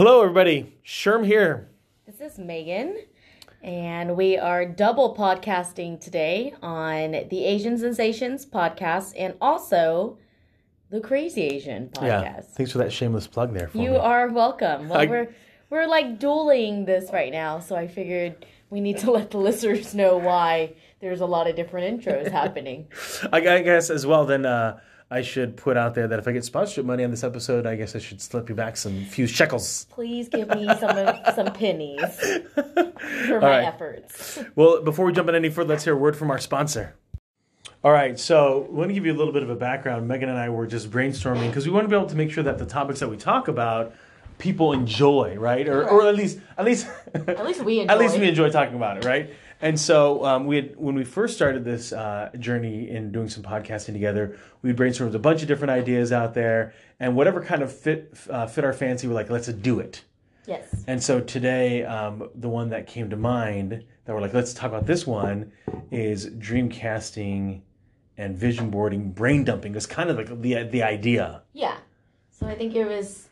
Hello, everybody. Sherm here. This is Megan, and we are double podcasting today on the Asian Sensations podcast and also the Crazy Asian podcast. Yeah. Thanks for that shameless plug there for You me. are welcome. Well, I- we're we're like dueling this right now, so I figured we need to let the listeners know why there's a lot of different intros happening. I, I guess as well. Then uh, I should put out there that if I get sponsorship money on this episode, I guess I should slip you back some few shekels. Please give me some some pennies for All my right. efforts. Well, before we jump in any further, let's hear a word from our sponsor. All right, so want to give you a little bit of a background. Megan and I were just brainstorming because we want to be able to make sure that the topics that we talk about people enjoy, right? Or, or at least, at least, At least we enjoy. at least we enjoy talking about it, right? And so um, we had, when we first started this uh, journey in doing some podcasting together, we brainstormed a bunch of different ideas out there, and whatever kind of fit uh, fit our fancy, we're like, let's do it. Yes. And so today, um, the one that came to mind that we're like, let's talk about this one is dreamcasting and vision boarding, brain dumping is kind of like the the idea. Yeah. So I think it was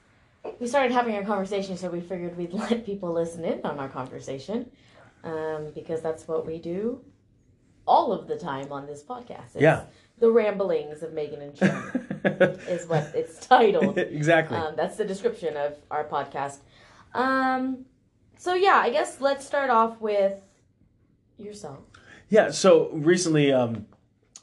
we started having a conversation, so we figured we'd let people listen in on our conversation, um, because that's what we do all of the time on this podcast. It's Yeah. The ramblings of Megan and Sean is what it's titled. exactly. Um, that's the description of our podcast. Um, so yeah, I guess let's start off with yourself. Yeah, so recently um,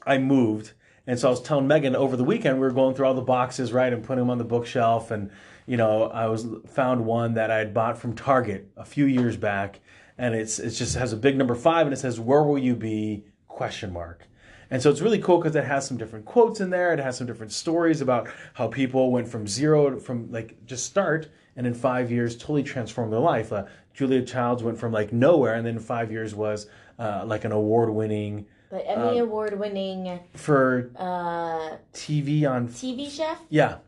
I moved, and so I was telling Megan over the weekend we were going through all the boxes, right, and putting them on the bookshelf, and you know I was found one that I had bought from Target a few years back, and it's it just has a big number five, and it says "Where will you be?" question mark. And so it's really cool because it has some different quotes in there. It has some different stories about how people went from zero to, from like just start and in five years totally transformed their life. Uh, Julia Childs went from like nowhere and then in five years was uh, like an award winning The Emmy Award winning for uh, TV on TV chef. yeah,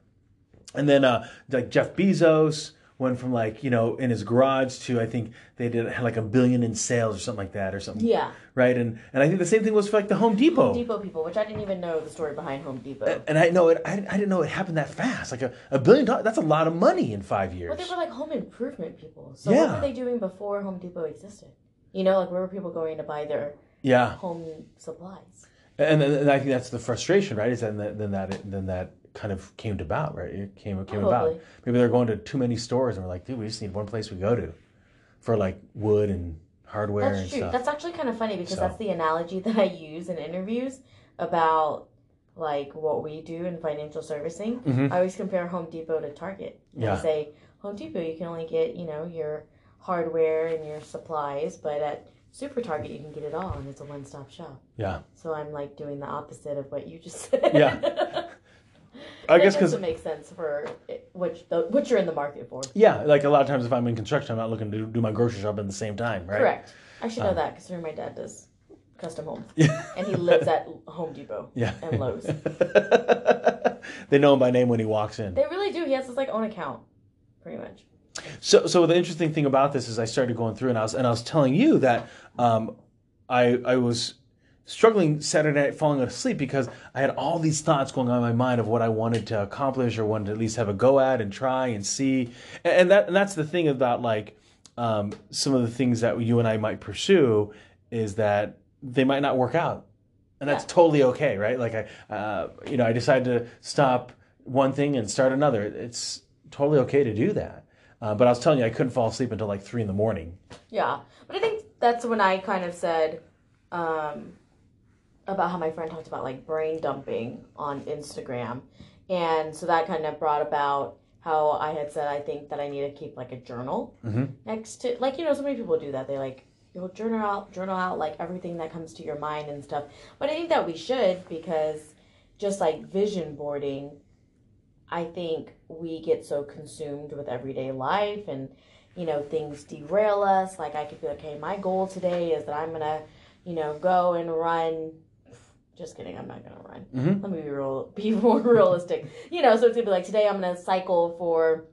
and then uh, like Jeff Bezos went from like you know in his garage to I think they did had like a billion in sales or something like that or something Yeah. right and and I think the same thing was for like the Home Depot. Home Depot people, which I didn't even know the story behind Home Depot. And I know it. I, I didn't know it happened that fast. Like a, a billion dollars. That's a lot of money in five years. Well, they were like home improvement people. So Yeah. what were they doing before Home Depot existed? You know, like where were people going to buy their yeah, home supplies? and, and, and I think that's the frustration, right? Is that then that then that kind of came to about, right? It came came about. Maybe they're going to too many stores, and we're like, dude, we just need one place we go to for like wood and hardware That's and true. stuff. That's actually kind of funny because So. that's the analogy that I use in interviews about like what we do in financial servicing. Mhm. I always compare Home Depot to Target. And Yeah. I say Home Depot, you can only get you know your hardware and your supplies, but at Super Target you can get it all, and it's a one-stop shop. yeah, So I'm like doing the opposite of what you just said. Yeah. I it guess because doesn't make sense for it- what the what you're in the market for. yeah, like a lot of times if I'm in construction, I'm not looking to do my grocery shop at the same time, right? Correct. I should know Uh. that because my dad does custom homes, Yeah. and he lives at Home Depot Yeah. and Lowe's. they know him by name when he walks in. They really do. He has his like own account, pretty much. So, so the interesting thing about this is I started going through and I was and I was telling you that um, I I was struggling Saturday night falling asleep because I had all these thoughts going on in my mind of what I wanted to accomplish or wanted to at least have a go at and try and see, and, that and that's the thing about like um, some of the things that you and I might pursue is that they might not work out, and that's Yeah. totally okay, right? Like I, uh, you know, I decided to stop one thing and start another. It's totally okay to do that. Uh, but I was telling you, I couldn't fall asleep until like three in the morning. Yeah, but I think that's when I kind of said um, about how my friend talked about like brain dumping on Instagram, and so that kind of brought about how I had said I think that I need to keep like a journal Mhm. next to like you know so many people do that. They like you'll journal out journal out like everything that comes to your mind and stuff, but I think that we should because just like vision boarding, I think we get so consumed with everyday life and you know things derail us. Like i could be like okay my goal today is that i'm gonna you know go and run just kidding i'm not gonna run Mhm. let me be real be more realistic you know so it's gonna be like today i'm gonna cycle for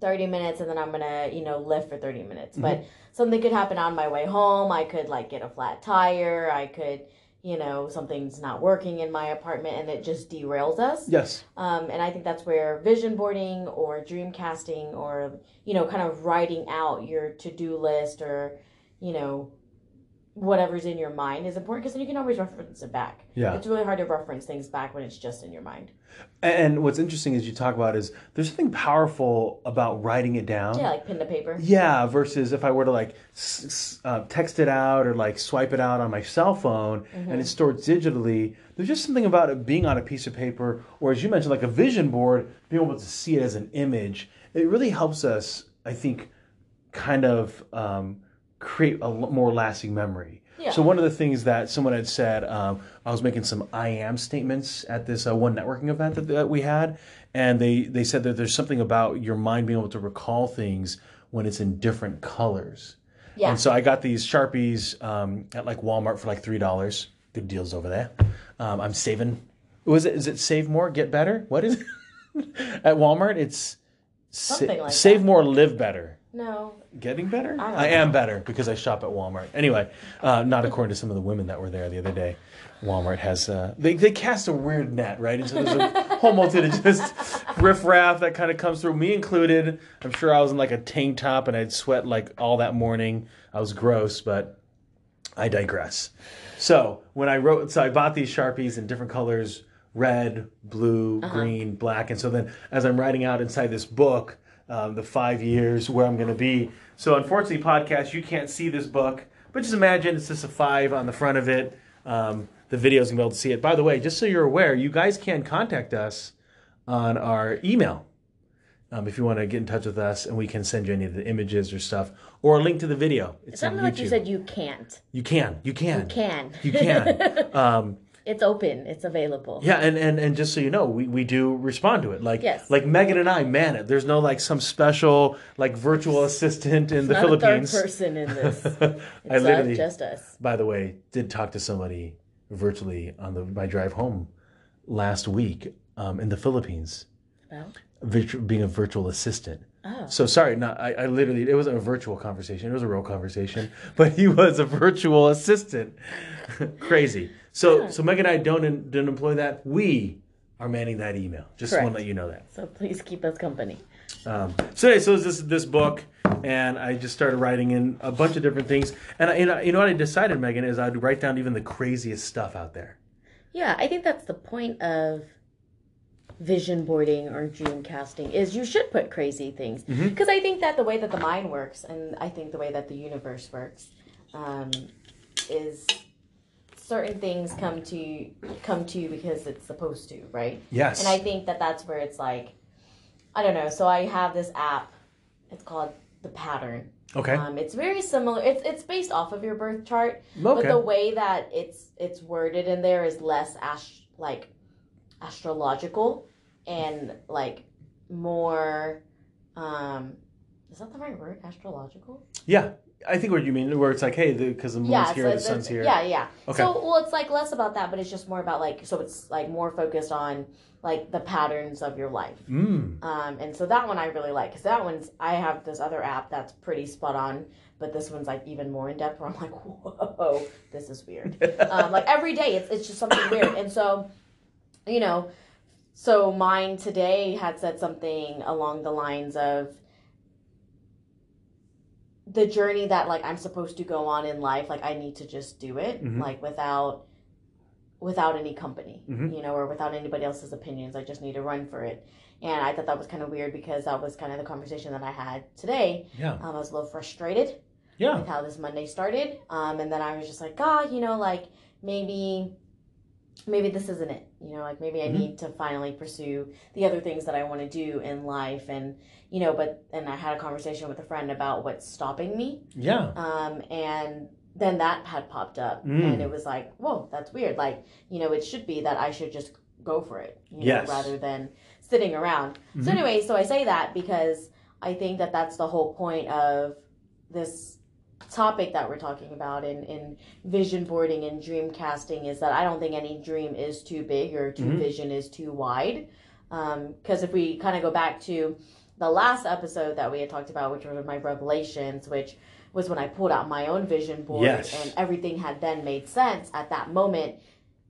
30 minutes and then i'm gonna you know lift for 30 minutes but something could happen on my way home i could like get a flat tire i could you know, something's not working in my apartment and it just derails us. Yes. Um, and I think that's where vision boarding or dream casting or, you know, kind of writing out your to do list or, you know, whatever's in your mind is important because then you can always reference it back. Yeah. It's really hard to reference things back when it's just in your mind. And what's interesting is you talk about is there's something powerful about writing it down. Yeah, like pen to paper. Yeah, versus if I were to like uh, text it out or like swipe it out on my cell phone and it's stored digitally, there's just something about it being on a piece of paper or as you mentioned, like a vision board, being able to see it as an image. It really helps us, I think, kind of um, create a more lasting memory. Yeah. So one of the things that someone had said, um, I was making some I am statements at this uh, one networking event that, that we had, and they they said that there's something about your mind being able to recall things when it's in different colors. Yeah. And so I got these sharpies um, at like Walmart for like three dollars. Good deals over there. Um, I'm saving. Was it? Is it save more, get better? What is it? at Walmart? It's sa- Something like save that. more, live better. No. Getting better? I I, am better because I shop at Walmart. Anyway, uh, not according to some of the women that were there the other day. Walmart has uh, they they cast a weird net, right? And so there's a whole multitude of just riffraff that kind of comes through, me included. I'm sure I was in like a tank top and I'd sweat like all that morning. I was gross, but I digress. So when I wrote, so I bought these sharpies in different colors: red, blue, green, black. And so then, as I'm writing out inside this book, um, the five years where I'm going to be. So unfortunately, podcast, you can't see this book, but just imagine it's just a five on the front of it. Um, the video's gonna be able to see it. By the way, just so you're aware, you guys can contact us on our email um, if you want to get in touch with us, and we can send you any of the images or stuff, or a link to the video. It's It sounded on like you said you can't. You can. You can. You can. You can. um, It's open. It's available. yeah, and, and, and just so you know, we, we do respond to it. Like Yes. like Megan and I man it. There's no like some special like virtual assistant in the Not Philippines. a third person in this. It's I uh, literally, just us. by the way, did talk to somebody virtually on the my drive home last week um, in the Philippines, Well, virtu- being a virtual assistant. oh. So sorry, not I, I literally it wasn't a virtual conversation, it was a real conversation, but he was a virtual assistant. Crazy. So so Meg and I don't didn't employ that. We are manning that email. Just want to let you know that. So please keep us company. Um, so anyway, so this this book, and I just started writing in a bunch of different things. And I, you know, you know what I decided, Megan, is I'd write down even the craziest stuff out there. Yeah, I think that's the point of vision boarding or dream casting is you should put crazy things. Mm-hmm. Because I think that the way that the mind works, and I think the way that the universe works, um, is certain things come to come to you because it's supposed to, right? Yes. And I think that that's where it's like, I don't know. So I have this app. It's called the Pattern. okay. Um, it's very similar. It's it's based off of your birth chart, but the way that it's it's worded in there is less ast- like astrological and like more. Um, is that the right word? Astrological? yeah, I think what you mean, where it's like, hey, because the, moon's yeah, here, so the sun's here. Yeah, yeah. Okay. So well, it's like less about that, but it's just more about like so it's like more focused on like the patterns of your life. Mm. Um, and so that one I really like because that one's I have this other app that's pretty spot on, but this one's like even more in depth where I'm like, whoa, this is weird. um, like every day it's it's just something weird, and so, you know, so mine today had said something along the lines of the journey that like I'm supposed to go on in life, like I need to just do it, Mhm. like without without any company, Mhm. you know, or without anybody else's opinions. I just need to run for it. And I thought that was kind of weird because that was kind of the conversation that I had today. Yeah. Um, I was a little frustrated Yeah. with how this Monday started. Um, and then I was just like, God, you know, like maybe, maybe this isn't it. You know, like maybe I Mhm. need to finally pursue the other things that I want to do in life. And, you know, but, and I had a conversation with a friend about what's stopping me. Yeah. Um, and then that had popped up Mm. and it was like, whoa, that's weird. Like, you know, it should be that I should just go for it, you Yes. know, rather than sitting around. So Mhm. anyway, so I say that because I think that that's the whole point of this topic that we're talking about in, in vision boarding and dream casting is that I don't think any dream is too big or too Mhm. vision is too wide. Because if we kind of go back to the last episode that we had talked about, which were my revelations, which was when I pulled out my own vision board Yes. and everything had then made sense at that moment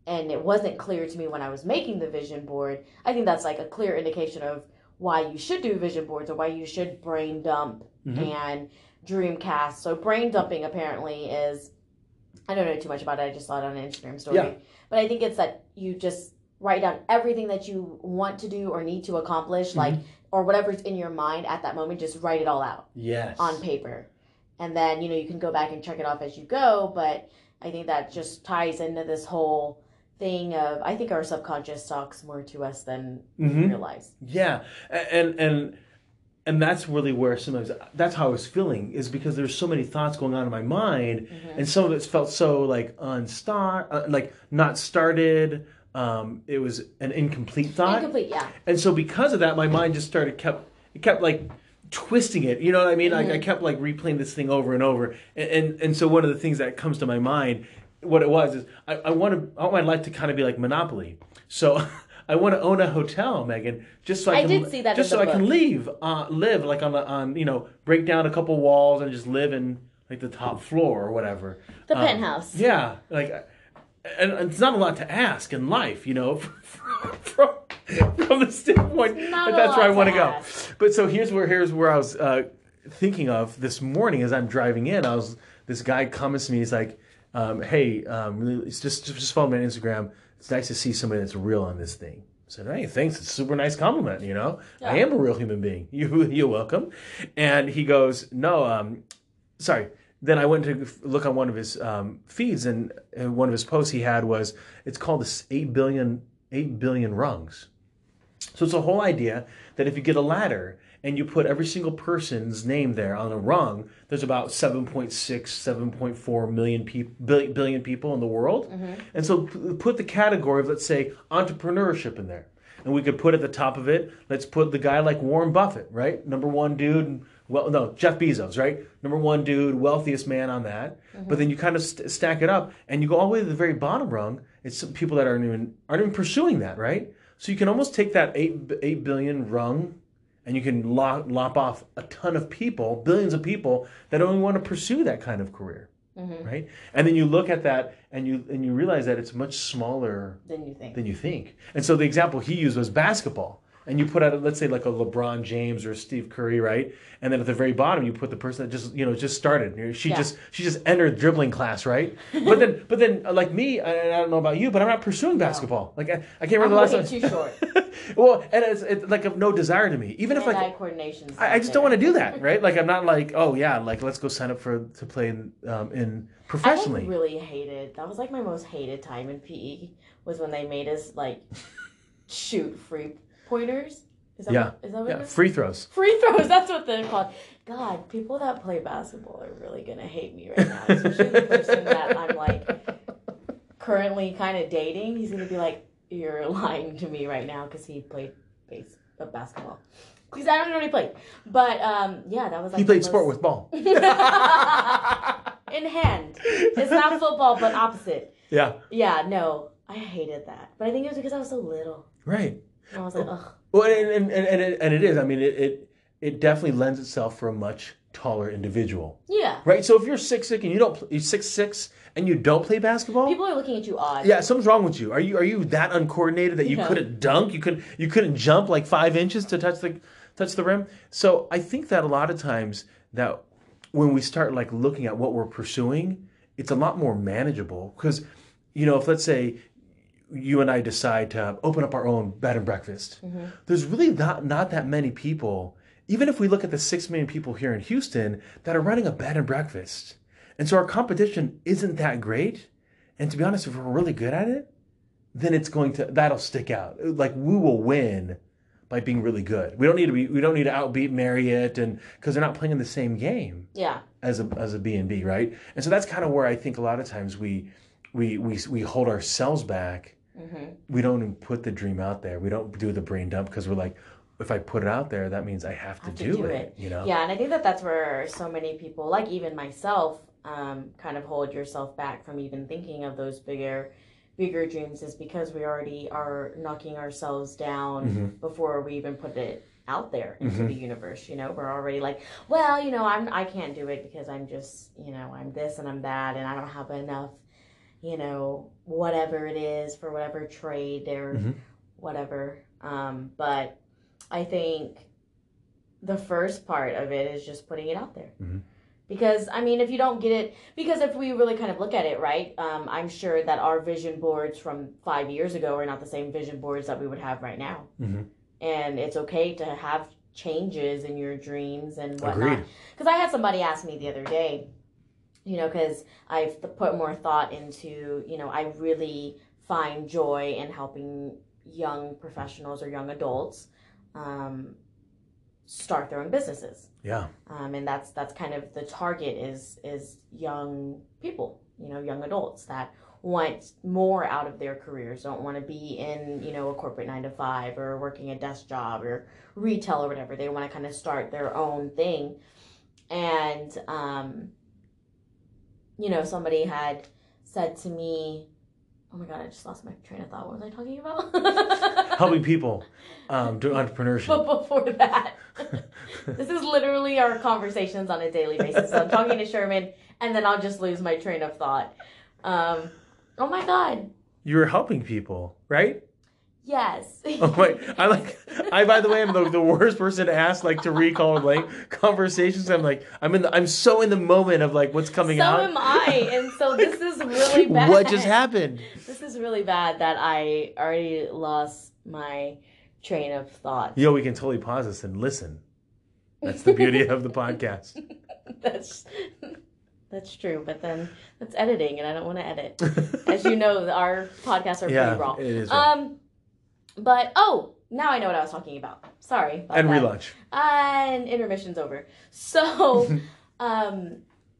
and it wasn't clear to me when I was making the vision board. I think that's like a clear indication of why you should do vision boards or why you should brain dump Mhm. and dreamcast. So brain dumping apparently is I don't know too much about it. I just saw it on an Instagram story. Yeah. But I think it's that you just write down everything that you want to do or need to accomplish, like or whatever's in your mind at that moment, just write it all out Yes. on paper. And then, you know, you can go back and check it off as you go, but I think that just ties into this whole thing of I think our subconscious talks more to us than we Mhm. realize. Yeah, and and and that's really where sometimes that's how I was feeling is because there's so many thoughts going on in my mind, and some of it felt so like unstart, uh, like not started. Um, it was an incomplete thought, Incomplete, yeah. and so because of that, my mind just started kept it kept like twisting it. You know what I mean? I, I kept like replaying this thing over and over, and, and and so one of the things that comes to my mind, what it was is I, I want to I want my life to kind of be like Monopoly. So. I want to own a hotel, Megan, just so I, I can did see that just so I can book. leave, uh, live like on the on you know break down a couple walls and just live in like the top floor or whatever. The Um, penthouse. Yeah, like, and and it's not a lot to ask in life, you know, from from the standpoint that that's where I want to go. But so here's where here's where I was uh, thinking of this morning as I'm driving in. I was this guy comments to me. He's like, um, "Hey, um, really, just just follow me on Instagram. It's nice to see somebody that's real on this thing." So "Hey, thanks. It's a super nice compliment. You know, I am a real human being. You you're welcome." And he goes, "No, um, sorry." Then I went to look on one of his um, feeds, and, one of his posts he had was it's called this eight billion eight billion rungs. So it's a whole idea that if you get a ladder and you put every single person's name there on a rung, there's about 7.6, 7.4 million people, billion, billion people in the world. Mm-hmm. And so p- put the category of, let's say, entrepreneurship in there. And we could put at the top of it, let's put the guy like Warren Buffett, right? Number one dude, well, no, Jeff Bezos, right? Number one dude, wealthiest man on that. Mm-hmm. But then you kind of st- stack it up and you go all the way to the very bottom rung. It's some people that aren't even aren't even pursuing that, right? So you can almost take that eight eight billion rung, and you can lop, lop off a ton of people, billions of people that only want to pursue that kind of career, mm-hmm. right? And then you look at that and you and you realize that it's much smaller Than you think. than you think. And so the example he used was basketball. And you put out, let's say, like a LeBron James or a Steve Curry, right? And then at the very bottom, you put the person that just, you know, just started. She Yeah. just, she just entered dribbling class, right? but then, but then, uh, like me, I, I don't know about you, but I'm not pursuing basketball. Like I, I can't I'm remember the last time. too short. well, and it's, it's like of no desire to me. Even if like coordination. I, I just don't want to do that, right? Like I'm not like, oh yeah, like let's go sign up for to play in, um, in I professionally. like, really hated. That was like my most hated time in PE was when they made us like shoot free pointers. Is that Yeah. what, is that what yeah, free throws. Free throws. That's what they're called. God, people that play basketball are really gonna hate me right now, especially the person that I'm like currently kind of dating. He's gonna be like, "You're lying to me right now" because he played base uh, basketball. Because I don't know what he played, but um, yeah, that was like He played sport with ball. in hand. It's not football, but opposite. Yeah, Yeah, no, I hated that. But I think it was because I was so little. right. And I was like, oh, ugh. Well, and and, and, it, and it is. I mean, it, it it definitely lends itself for a much taller individual, Yeah. right? So if you're six six and you don't you're six six and you don't play basketball, People are looking at you odd. yeah, something's wrong with you. Are you are you that uncoordinated that you couldn't dunk? You couldn't you couldn't jump like five inches to touch the touch the rim. So I think that a lot of times that when we start like looking at what we're pursuing, it's a lot more manageable because you know if let's say you and I decide to open up our own bed and breakfast, there's really not not that many people. Even if we look at the six million people here in Houston that are running a bed and breakfast, and so our competition isn't that great. And to be honest, if we're really good at it, then it's going to that'll stick out. Like we will win by being really good. We don't need to be we don't need to outbeat Marriott and because they're not playing in the same game Yeah. as a as a B and B, right? And so that's kind of where I think a lot of times we we we we hold ourselves back. Hmm We don't even put the dream out there. We don't do the brain dump because we're like, if I put it out there, that means I have to, Have to do, do it, it. You know? Yeah, and I think that that's where so many people, like even myself, um, kind of hold yourself back from even thinking of those bigger, bigger dreams, is because we already are knocking ourselves down Mhm. before we even put it out there into Mm-hmm. the universe. You know, we're already like, well, you know, I'm I can't do it because I'm just, you know, I'm this and I'm that, and I don't have enough, you know, whatever it is for whatever trade or Mhm. whatever. Um, but I think the first part of it is just putting it out there. Mhm. Because I mean, if you don't get it, because if we really kind of look at it, right, um, I'm sure that our vision boards from five years ago are not the same vision boards that we would have right now. Mhm. And it's okay to have changes in your dreams and whatnot. Because I had somebody ask me the other day, you know, because I've put more thought into, you know, I really find joy in helping young professionals or young adults um, start their own businesses. Yeah. um, and that's that's kind of the target is is young people you know young adults that want more out of their careers don't want to be in you know a corporate nine to five or working a desk job or retail or whatever. They want to kind of start their own thing. And um, you know somebody had said to me oh my god i just lost my train of thought what was i talking about Helping people um, do entrepreneurship. but before that this is literally our conversations on a daily basis. So I'm talking to Sherman, and then I'll just lose my train of thought. Um, oh my god, You're helping people, right? Yes. Oh my! I like. I by the way, I'm the, the worst person to ask like to recall like conversations. I'm like, I'm in. The, I'm so in the moment of like what's coming up. so out. am I, and so this is really bad. What just happened? This is really bad that I already lost my train of thought. Know, we can totally pause this and listen. That's the beauty of the podcast. That's that's true, but then that's editing, and I don't want to edit. As you know, our podcasts are yeah, pretty raw. it is. right. Um, but oh, now I know what I was talking about. Sorry. About and that. relaunch. And intermission's over. So, um,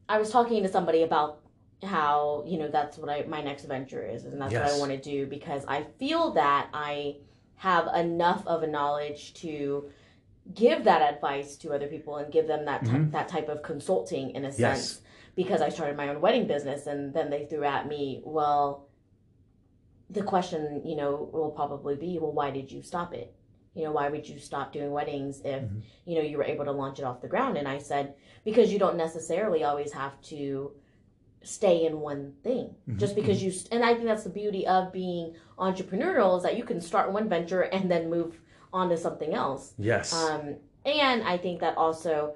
I was talking to somebody about how you know that's what I my next venture is, and that's what I want to do because I feel that I have enough of a knowledge to give that advice to other people and give them that Mhm. that type of consulting in a Yes. sense because I started my own wedding business and then they threw at me well the question you know will probably be well why did you stop it you know why would you stop doing weddings if Mhm. you know you were able to launch it off the ground and I said because you don't necessarily always have to stay in one thing Mhm. just because you and I think that's the beauty of being entrepreneurial is that you can start one venture and then move on to something else Yes. um, and I think that also,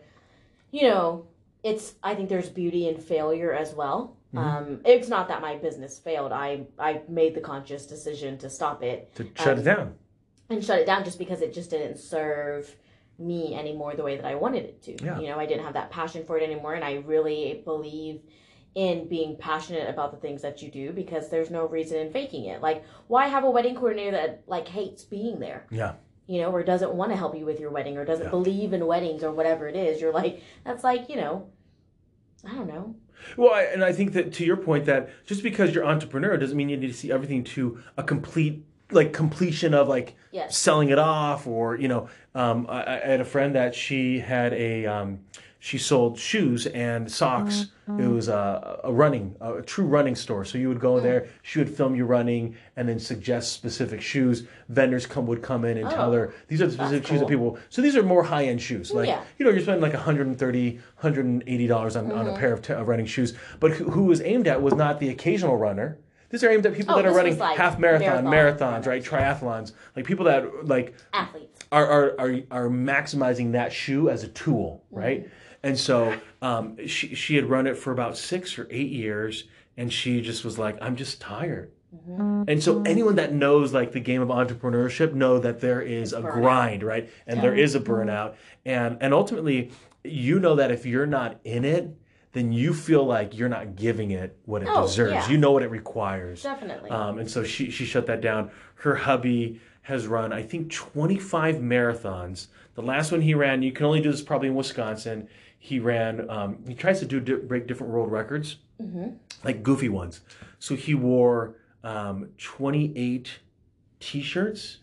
you know, it's I think there's beauty in failure as well. Mhm. Um, it's not that my business failed. I I made the conscious decision to stop it to shut um, it down. and shut it down just because it just didn't serve me anymore the way that I wanted it to. Yeah. You know, I didn't have that passion for it anymore, and I really believe in being passionate about the things that you do because there's no reason in faking it. Like, why have a wedding coordinator that like hates being there? Yeah. you know, or doesn't want to help you with your wedding or doesn't Yeah. believe in weddings or whatever it is, you're like, that's like, you know, I don't know. Well, I, and I think that to your point, that just because you're entrepreneur doesn't mean you need to see everything to a complete like completion of like Yes. selling it off or you know um, I, I had a friend that she had a um, she sold shoes and socks. It was a, a running a true running store. So you would go there she would film you running and then suggest specific shoes. Vendors come would come in and tell Oh, her these are the specific shoes that people so these are more high end shoes like Yeah. you know you're spending like 130 180 dollars on, Mm-hmm. on a pair of, t- of running shoes. But who, who was aimed at was not the occasional runner. These are aimed at people Oh, that are running like, half marathon, marathon marathons, right? Triathlons, like people that like Athletes. are are are, are maximizing that shoe as a tool, right? And so um, she she had run it for about six or eight years, and she just was like, I'm just tired. And so anyone that knows like the game of entrepreneurship know that there is a burnout. grind, right? And there is a burnout, and and ultimately, you know that if you're not in it, then you feel like you're not giving it what it Oh, deserves. yeah. You know what it requires. Definitely. Um, and so she, she shut that down. Her hubby has run, I think, 25 marathons. The last one he ran, you can only do this probably in Wisconsin. He ran, um, he tries to do di- break different world records, Mhm. like goofy ones. So he wore um, 28 t shirts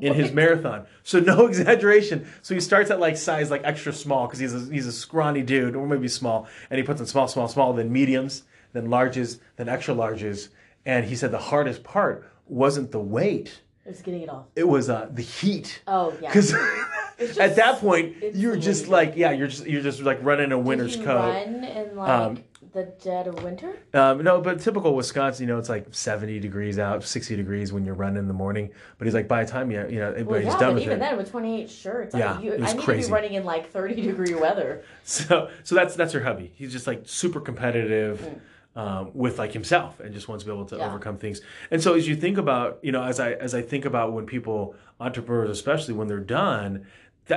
in his marathon. So no exaggeration. So he starts at like size like extra small because he's a, he's a scrawny dude or maybe small, and he puts in small, small, small, then mediums, then larges, then extra larges. And he said the hardest part wasn't the weight; Just getting it off. it was uh, the heat. Oh, yeah. Because It's at that point, you're just like, yeah, you're just you're just like running a winter's Did he coat. run in like Um, the dead of winter? Um, no, but typical Wisconsin, you know, it's like 70 degrees out, 60 degrees when you're running in the morning. But he's like, by the time you, you know, Well, everybody's yeah, done with even it. then, with 28 shirts, Yeah, I, you, it was I need to crazy. be running in like 30 degree weather. So, so that's that's her hubby. He's just like super competitive Mm. um, with like himself, and just wants to be able to Yeah. overcome things. And so, as you think about, you know, as I as I think about when people entrepreneurs, especially when they're done,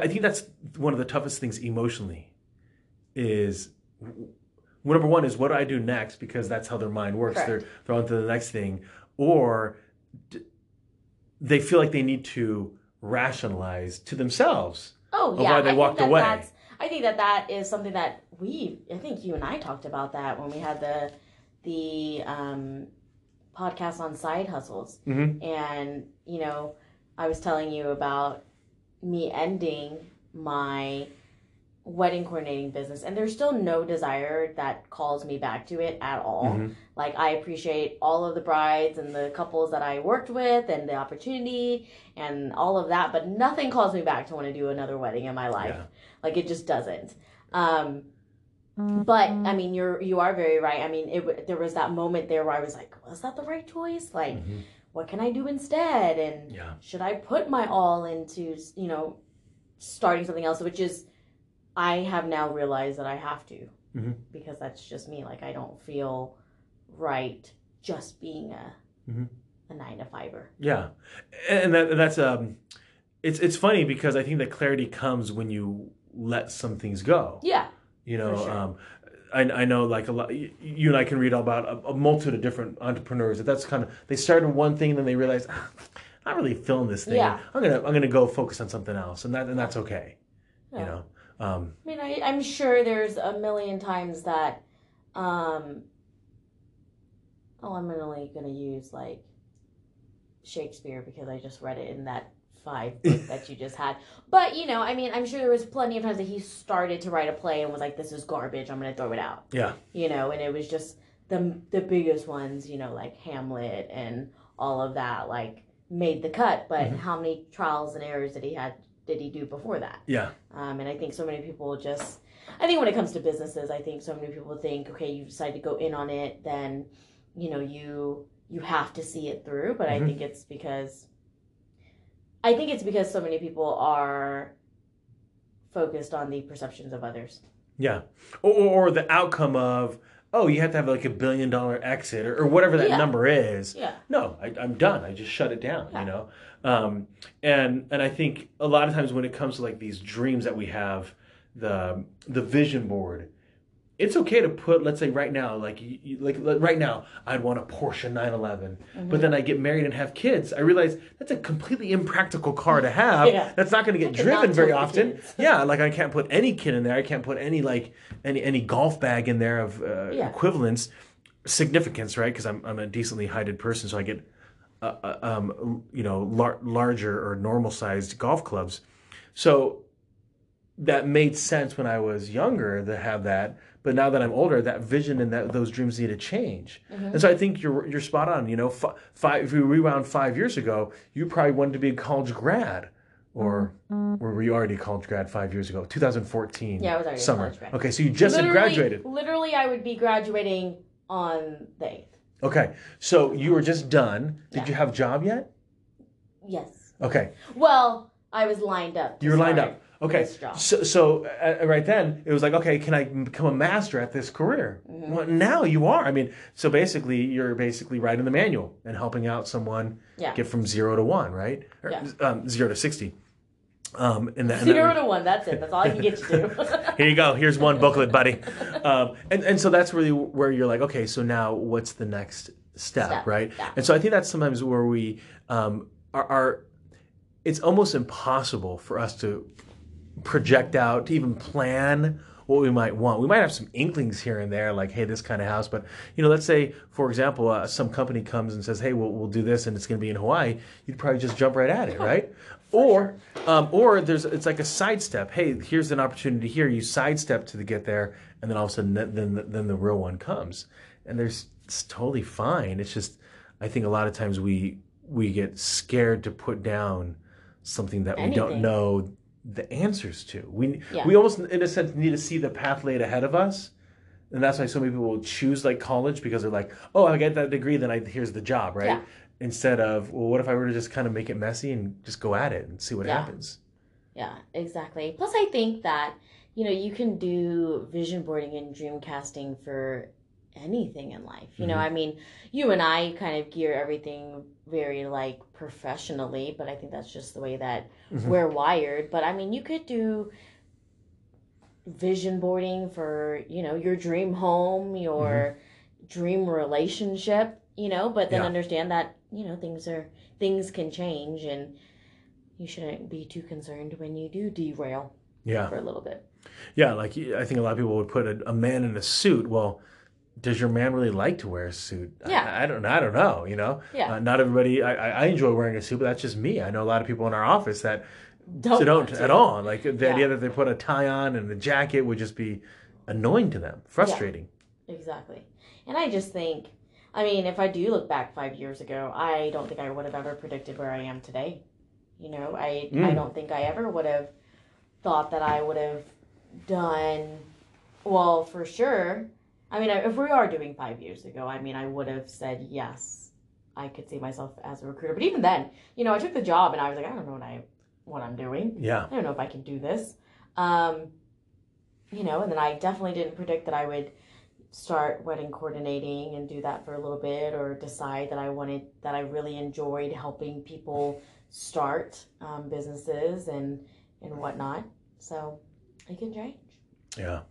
I think that's one of the toughest things emotionally. Is number one is what do I do next because that's how their mind works. Correct. They're they're on to the next thing, or d- they feel like they need to rationalize to themselves. Oh yeah, why they I think walked that away. That's, I think that that is something that we. I think you and I talked about that when we had the the um, podcast on side hustles, Mhm. and you know, I was telling you about me ending my wedding coordinating business and there's still no desire that calls me back to it at all Mhm. like i appreciate all of the brides and the couples that i worked with and the opportunity and all of that but nothing calls me back to want to do another wedding in my life Yeah. like it just doesn't um but i mean you're you are very right i mean it there was that moment there where i was like was that the right choice like Mhm. What can i do instead and Yeah. should I put my all into you know starting something else, which is I have now realized that I have to Mhm. because that's just me. Like I don't feel right just being a Mhm. a nine to fiver. Yeah, and that and that's um, it's it's funny because I think that clarity comes when you let some things go. Yeah, You know, sure. um, I, I know like a lot. You and I can read all about a, a multitude of different entrepreneurs. That that's kind of they started one thing, and then they realize ah, I'm not really feeling this thing. Yeah. I'm gonna I'm gonna go focus on something else, and that and that's okay. Yeah. You know, um, I mean, I, I'm sure there's a million times that, um, oh, I'm only gonna use like Shakespeare because I just read it in that five that you just had. But you know, I mean, I'm sure there was plenty of times that he started to write a play and was like, "This is garbage. I'm gonna throw it out." yeah, You know, and it was just the the biggest ones, you know, like Hamlet and all of that, like made the cut. But Mhm. how many trials and errors did he had did he do before that? yeah, Um, and I think so many people just, I think when it comes to businesses, I think so many people think, okay, you decide to go in on it, then, you know, you you have to see it through. But Mhm. I think it's because, I think it's because so many people are focused on the perceptions of others. yeah, or, or the outcome of oh you have to have like a billion dollar exit or, or whatever that Yeah. number is. Yeah. no I, i'm done i just shut it down Yeah. you know um, and and i think a lot of times when it comes to like these dreams that we have the the vision board it's okay to put let's say right now like you, like right now i'd want a porsche 911 Mm-hmm. but then i get married and have kids i realize that's a completely impractical car to have Yeah. that's not going to get driven very often yeah like i can't put any kid in there i can't put any like any any golf bag in there of uh, Yeah. equivalence significance right because I'm, I'm a decently heighted person so i get uh, uh, um, you know lar- larger or normal sized golf clubs so that made sense when i was younger to have that but now that i'm older that vision and that those dreams need to change mm-hmm. and so i think you're you're spot on you know f- five if we rewound five years ago you probably wanted to be a college grad or mm-hmm. or were you already a college grad five years ago 2014 Yeah, I was already a summer college grad. okay so you just had graduated Literally, I would be graduating on the 8th. Okay, so you were just done. Did Yeah. you have a job yet? Yes. Okay, Well, I was lined up. you were lined up. Okay, so, so uh, right then it was like, okay, can I become a master at this career? Mm-hmm. Well, now you are. I mean, so basically, you're basically writing the manual and helping out someone Yeah. get from zero to one, right? Or, Yeah. um, zero to sixty. Um, and that, and Zero that, to one. That's it. That's all I can get you to. here you go. Here's one booklet, buddy. Um, and and so that's really where you're like, okay, so now what's the next step, Step, right? yeah. And so I think that's sometimes where we um, are, are. It's almost impossible for us to project out to even plan what we might want. We might have some inklings here and there, like, hey, this kind of house. But you know, let's say, for example, uh, some company comes and says, hey, we'll, we'll do this, and it's going to be in Hawaii. You'd probably just jump right at it, right? Or, um, or there's it's like a sidestep. Hey, here's an opportunity here. You sidestep to the get there, and then all of a sudden, then then, then the real one comes, and there's it's totally fine. It's just I think a lot of times we we get scared to put down something that we don't know the answers to. We Yeah. we almost in a sense need to see the path laid ahead of us. And that's why so many people will choose like college because they're like, oh, I get that degree, then I here's the job, right? Yeah. Instead of, well, what if I were to just kind of make it messy and just go at it and see what Yeah. happens? Yeah, exactly. Plus, I think that you know you can do vision boarding and dream casting for anything in life. You know, Mhm. I mean, you and I kind of gear everything very like professionally, but I think that's just the way that Mhm. we're wired. But I mean, you could do vision boarding for you know your dream home, your dream relationship. You know, but then Yeah. understand that you know things are things can change and you shouldn't be too concerned when you do derail Yeah. for a little bit. Yeah, like I think a lot of people would put a, a man in a suit. Well, does your man really like to wear a suit? Yeah. I, don't. I don't know. You know, Yeah. uh, not everybody. I, I I enjoy wearing a suit, but that's just me. I know a lot of people in our office that Don't, don't, at all. Like the Yeah. idea that they put a tie on and the jacket would just be annoying to them, frustrating. Exactly. And I just think, I mean, if I do look back five years ago, I don't think I would have ever predicted where I am today. You know, I I Mm. don't think I ever would have thought that I would have done well for sure. I mean, if we are doing five years ago, I mean, I would have said yes. I could see myself as a recruiter, but even then, you know, I took the job and I was like, I don't know what I what I'm doing. Yeah. I don't know if I can do this. Um, you know, and then I definitely didn't predict that I would start wedding coordinating and do that for a little bit or decide that I wanted, that I really enjoyed helping people start um, businesses and, and whatnot. So it can change. Yeah.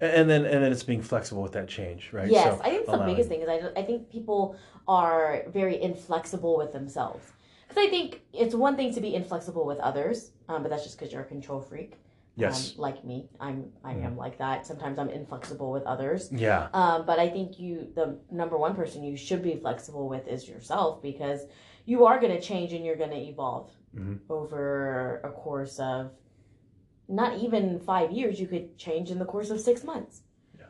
And, then and then it's being flexible with that change, right? Yes, So I think the allowing- biggest thing is I, I think people are very inflexible with themselves. Because I think it's one thing to be inflexible with others, um, but that's just because you're a control freak. Yes. um, like me. I'm I Mhm. am like that. Sometimes I'm inflexible with others. Yeah. Um, but I think you the number one person you should be flexible with is yourself because you are going to change and you're going to evolve Mhm. over a course of not even five years. You could change in the course of six months. Yeah.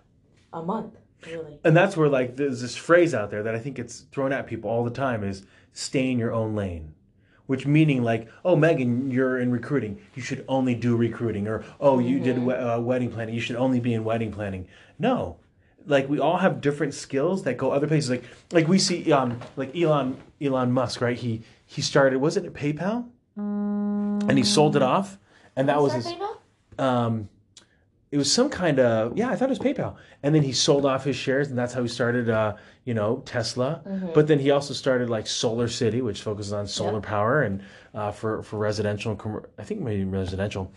A month, really. And that's where like there's this phrase out there that I think it's thrown at people all the time is stay in your own lane. Which meaning like, oh Megan, you're in recruiting. You should only do recruiting, or oh you did uh, wedding planning. You should only be in wedding planning. No, like we all have different skills that go other places. Like like we see um like Elon Elon Musk, right? He he started wasn't it PayPal, and he sold it off, and that was Start his um, it was some kind of yeah, I thought it was PayPal, and then he sold off his shares, and that's how he started, uh, you know, Tesla. But then he also started like Solar City, which focuses on solar power and uh, for for residential, I think maybe residential.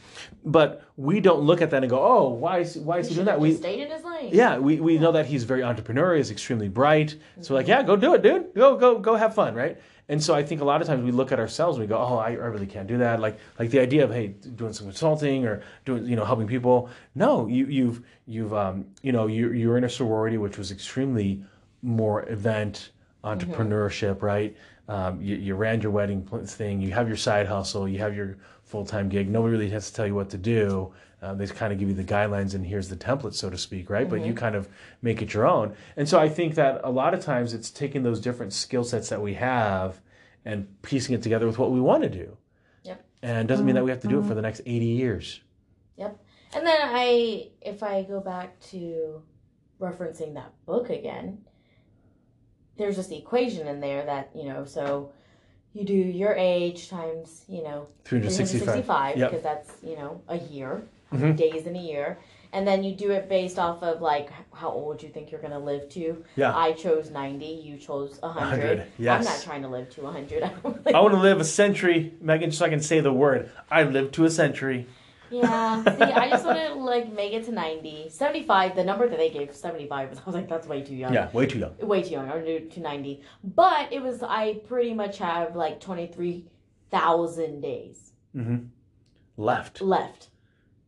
But we don't look at that and go, oh, why is why is he He doing that? We stayed in his lane. yeah, we, we know that he's very entrepreneurial, he's extremely bright. So like, yeah, go do it, dude. Go go go have fun, right? And so I think a lot of times we look at ourselves and we go, oh, I, I really can't do that. Like like the idea of hey, doing some consulting or doing you know helping people. No, you you've you've um you know you you're in a sorority which was extremely more event entrepreneurship, right? Um, you, you ran your wedding thing, you have your side hustle, you have your full time gig. Nobody really has to tell you what to do. Uh, they kind of give you the guidelines and here's the template, so to speak, right? But you kind of make it your own. And so I think that a lot of times it's taking those different skill sets that we have and piecing it together with what we want to do. Yep. And it doesn't mean that we have to do it for the next 80 years. Yep. And then I, if I go back to referencing that book again, there's this equation in there that, you know, so you do your age times, you know, 365. 365 Yep. because that's, you know, a year, Mhm. days in a year. And then you do it based off of like how old you think you're going to live to. Yeah. I chose 90, you chose 100. 100, I'm not trying to live to 100. I I want to live a century, Megan, just so I can say the word. I lived to a century. Yeah. See, I just want to like make it to 90. 75, the number that they gave, 75, I was like, that's way too young. Yeah, way too young. Way too young. I would do to 90. But it was, I pretty much have like 23,000 days hmm Left. left.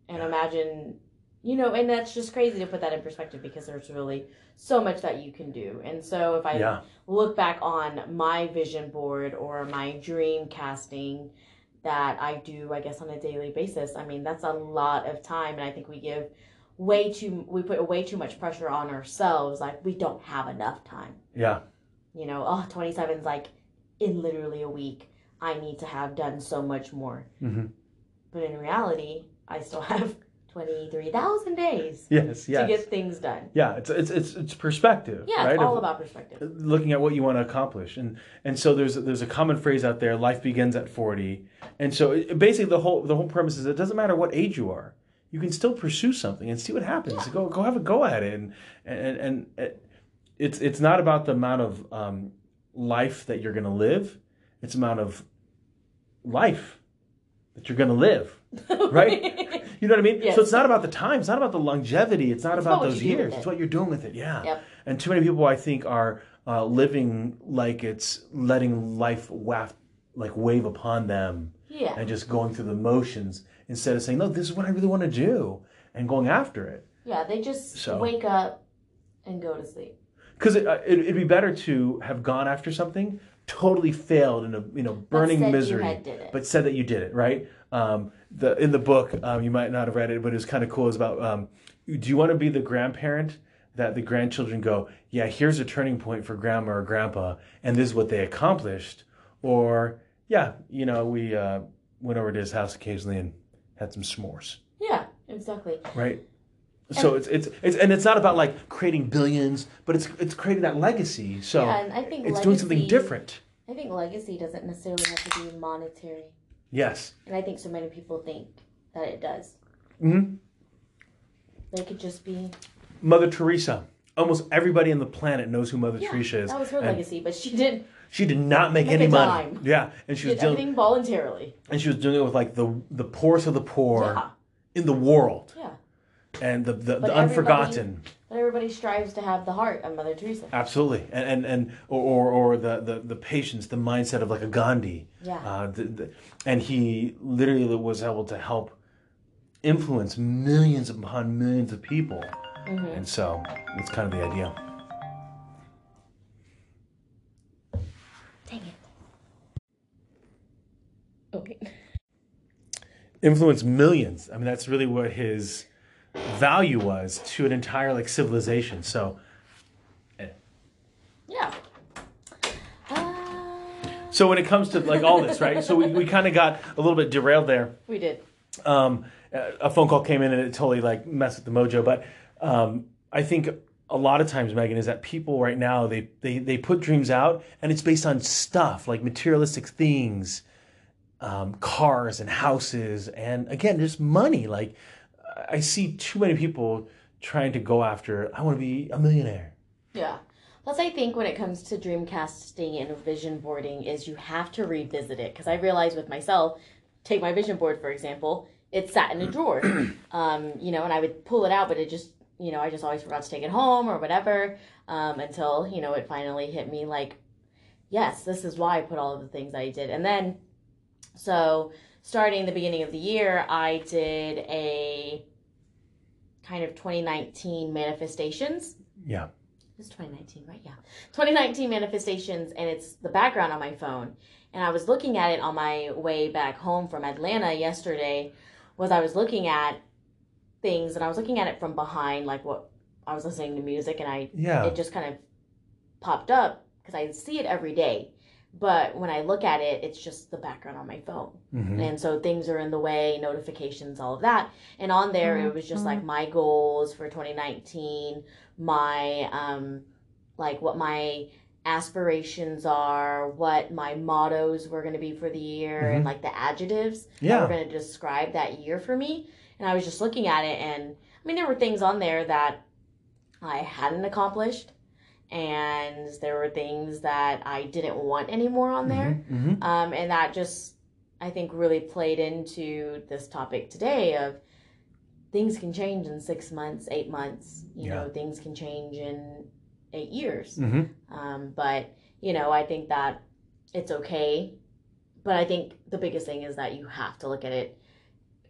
And Yeah. imagine, you know, and that's just crazy to put that in perspective because there's really so much that you can do. And so if I Yeah. look back on my vision board or my dream casting that I do, I guess, on a daily basis, I mean, that's a lot of time. And I think we give way too, we put way too much pressure on ourselves. Like, we don't have enough time. Yeah. You know, oh, 27 is like in literally a week. I need to have done so much more. hmm but in reality, I still have twenty three thousand days Yes, yes. to get things done. yeah, it's it's it's it's perspective, Yeah, right? it's all Of about perspective. looking at what you want to accomplish, and and so there's there's a common phrase out there: life begins at forty, and so it, basically the whole the whole premise is it doesn't matter what age you are, you can still pursue something and see what happens. Go go have a go at it, and and and it, it's it's not about the amount of um, life that you're going to live; it's amount of life that you're going to live. Right? You know what I mean? Yes. So it's not about the time. It's not about the longevity. It's not It's about about those you do with years. it. It's what you're doing with it. Yeah. Yep. And too many people, I think, are uh, living like it's letting life waft, like wave upon them, yeah. and just going through the motions instead of saying, "No, this is what I really want to do," and going after it. Yeah, they just So- wake up and go to sleep. Because it, uh, it, it'd be better to have gone after something, totally failed in a you know burning misery, had did it. but said that you did it right. Um, the in the book, um, you might not have read it, but it was kind of cool. It's about um, do you want to be the grandparent that the grandchildren go, yeah, here's a turning point for grandma or grandpa, and this is what they accomplished, or yeah, you know, we uh, went over to his house occasionally and had some s'mores, Yeah, exactly. right? So it's, it's it's and it's not about like creating billions, but it's it's creating that legacy. So yeah, and I think it's legacy, doing something different. I think legacy doesn't necessarily have to be monetary, Yes. and I think so many people think that it does. hmm They could just be. Mother Teresa. Almost everybody on the planet knows who Mother Yeah, Teresa is. that was her and legacy, but she did She did not make, Make any money. Yeah, and she she was doing everything voluntarily. and she was doing it with like the the poorest of the poor Yeah, in the world yeah. And the the, the unforgotten. But everybody strives to have the heart of Mother Teresa. Absolutely, and and, and or, or or the, the the patience, the mindset of like a Gandhi. Yeah. Uh, the, the, and he literally was able to help influence millions upon millions of people. hmm And so that's kind of the idea. Dang it. Oh, wait. Influence millions. I mean, that's really what his value was to an entire like civilization. So Yeah. Uh, so when it comes to like all this, right? So we, we kind of got a little bit derailed there. we did. um, a phone call came in and it totally like messed with the mojo. But um, I think a lot of times, Megan, is that people right now they, they they put dreams out and it's based on stuff like materialistic things, um, cars and houses, and again just money. Like I see too many people trying to go after. I want to be a millionaire. Yeah. Plus, I think when it comes to dream casting and vision boarding, is you have to revisit it because I realized with myself, take my vision board for example, it sat in a drawer, um, you know, and I would pull it out, but it just, you know, I just always forgot to take it home or whatever, um, until you know it finally hit me like, yes, this is why I put all of the things I did, and then, so starting the beginning of the year, I did a kind of 2019 manifestations Yeah. it's 2019, right? Yeah. 2019 manifestations, and it's the background on my phone. And I was looking at it on my way back home from Atlanta yesterday. Was I was looking at things, and I was looking at it from behind, like what I was listening to music, and I Yeah. it just kind of popped up because I see it every day. But when I look at it, it's just the background on my phone. Mhm. And so things are in the way, notifications, all of that. And on there, it was just like my goals for 2019, my, um, like what my aspirations are, what my mottos were going to be for the year, and like the adjectives that were going to describe that year for me. And I was just looking at it, and I mean, there were things on there that I hadn't accomplished, and there were things that I didn't want anymore on there. Mhm. Um, and that just, I think, really played into this topic today of things can change in six months, eight months. You know, things can change in eight years. Mhm. Um, but, you know, I think that it's okay. But I think the biggest thing is that you have to look at it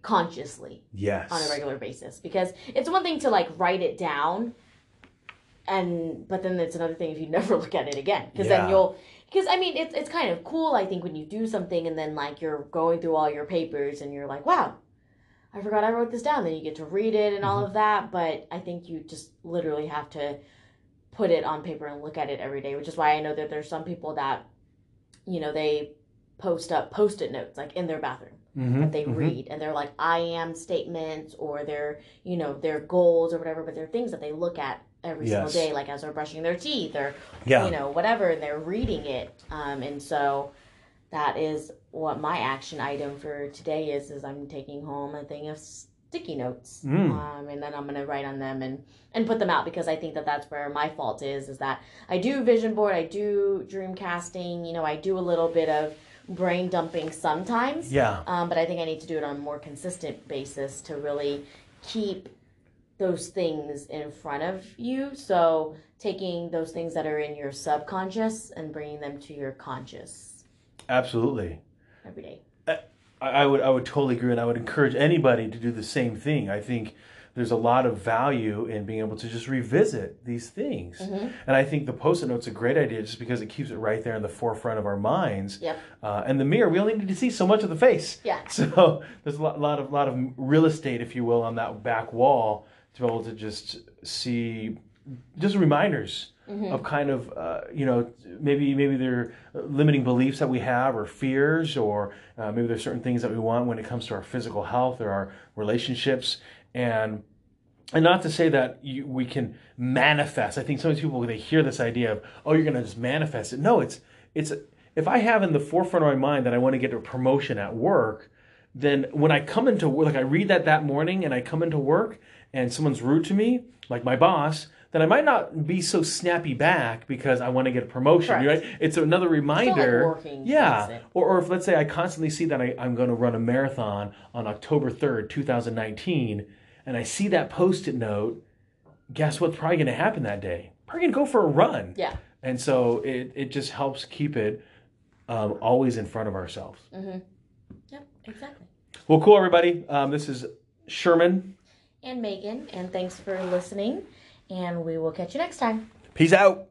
consciously Yes. on a regular basis because it's one thing to like write it down and but then it's another thing if you never look at it again because Yeah. then you'll because i mean it's, it's kind of cool i think when you do something and then like you're going through all your papers and you're like wow i forgot i wrote this down then you get to read it and all of that but i think you just literally have to put it on paper and look at it every day which is why i know that there's some people that you know they post up post-it notes like in their bathroom Mm-hmm. that they read and they're like I am statements or they're you know their goals or whatever but they're things that they look at every Yes. single day like as they're brushing their teeth or Yeah. you know whatever and they're reading it um, and so that is what my action item for today is is I'm taking home a thing of sticky notes Mm. um, and then I'm gonna write on them and and put them out because I think that that's where my fault is is that I do vision board I do dream casting you know I do a little bit of brain dumping sometimes Yeah. um, but I think I need to do it on a more consistent basis to really keep those things in front of you. So taking those things that are in your subconscious and bringing them to your conscious Absolutely. every day. I, I would I would totally agree, and I would encourage anybody to do the same thing. I think there's a lot of value in being able to just revisit these things, Mhm. and I think the post-it note's a great idea just because it keeps it right there in the forefront of our minds. Yep. Uh, and the mirror, we only need to see so much of the face. Yeah. So there's a lot, lot of lot of real estate, if you will, on that back wall to be able to just see just reminders Mm-hmm. of kind of uh, you know maybe maybe they're limiting beliefs that we have or fears or uh, maybe there's certain things that we want when it comes to our physical health or our relationships and and not to say that you, we can manifest. I think sometimes people they hear this idea of oh you're going to just manifest it. No, it's it's if I have in the forefront of my mind that I want to get a promotion at work, then when I come into work, like I read that that morning and I come into work and someone's rude to me, like my boss, then I might not be so snappy back because I want to get a promotion. Correct. Right? It's another reminder. working yeah. Or, or if let's say I constantly see that I, I'm going to run a marathon on October 3rd, 2019, and I see that post-it note, guess what's probably going to happen that day? Probably going to go for a run. Yeah. And so it, it just helps keep it um, always in front of ourselves. Mm-hmm. Yep, exactly. Well, cool, everybody. Um, this is Sherman. And Megan, and thanks for listening. And we will catch you next time. Peace out.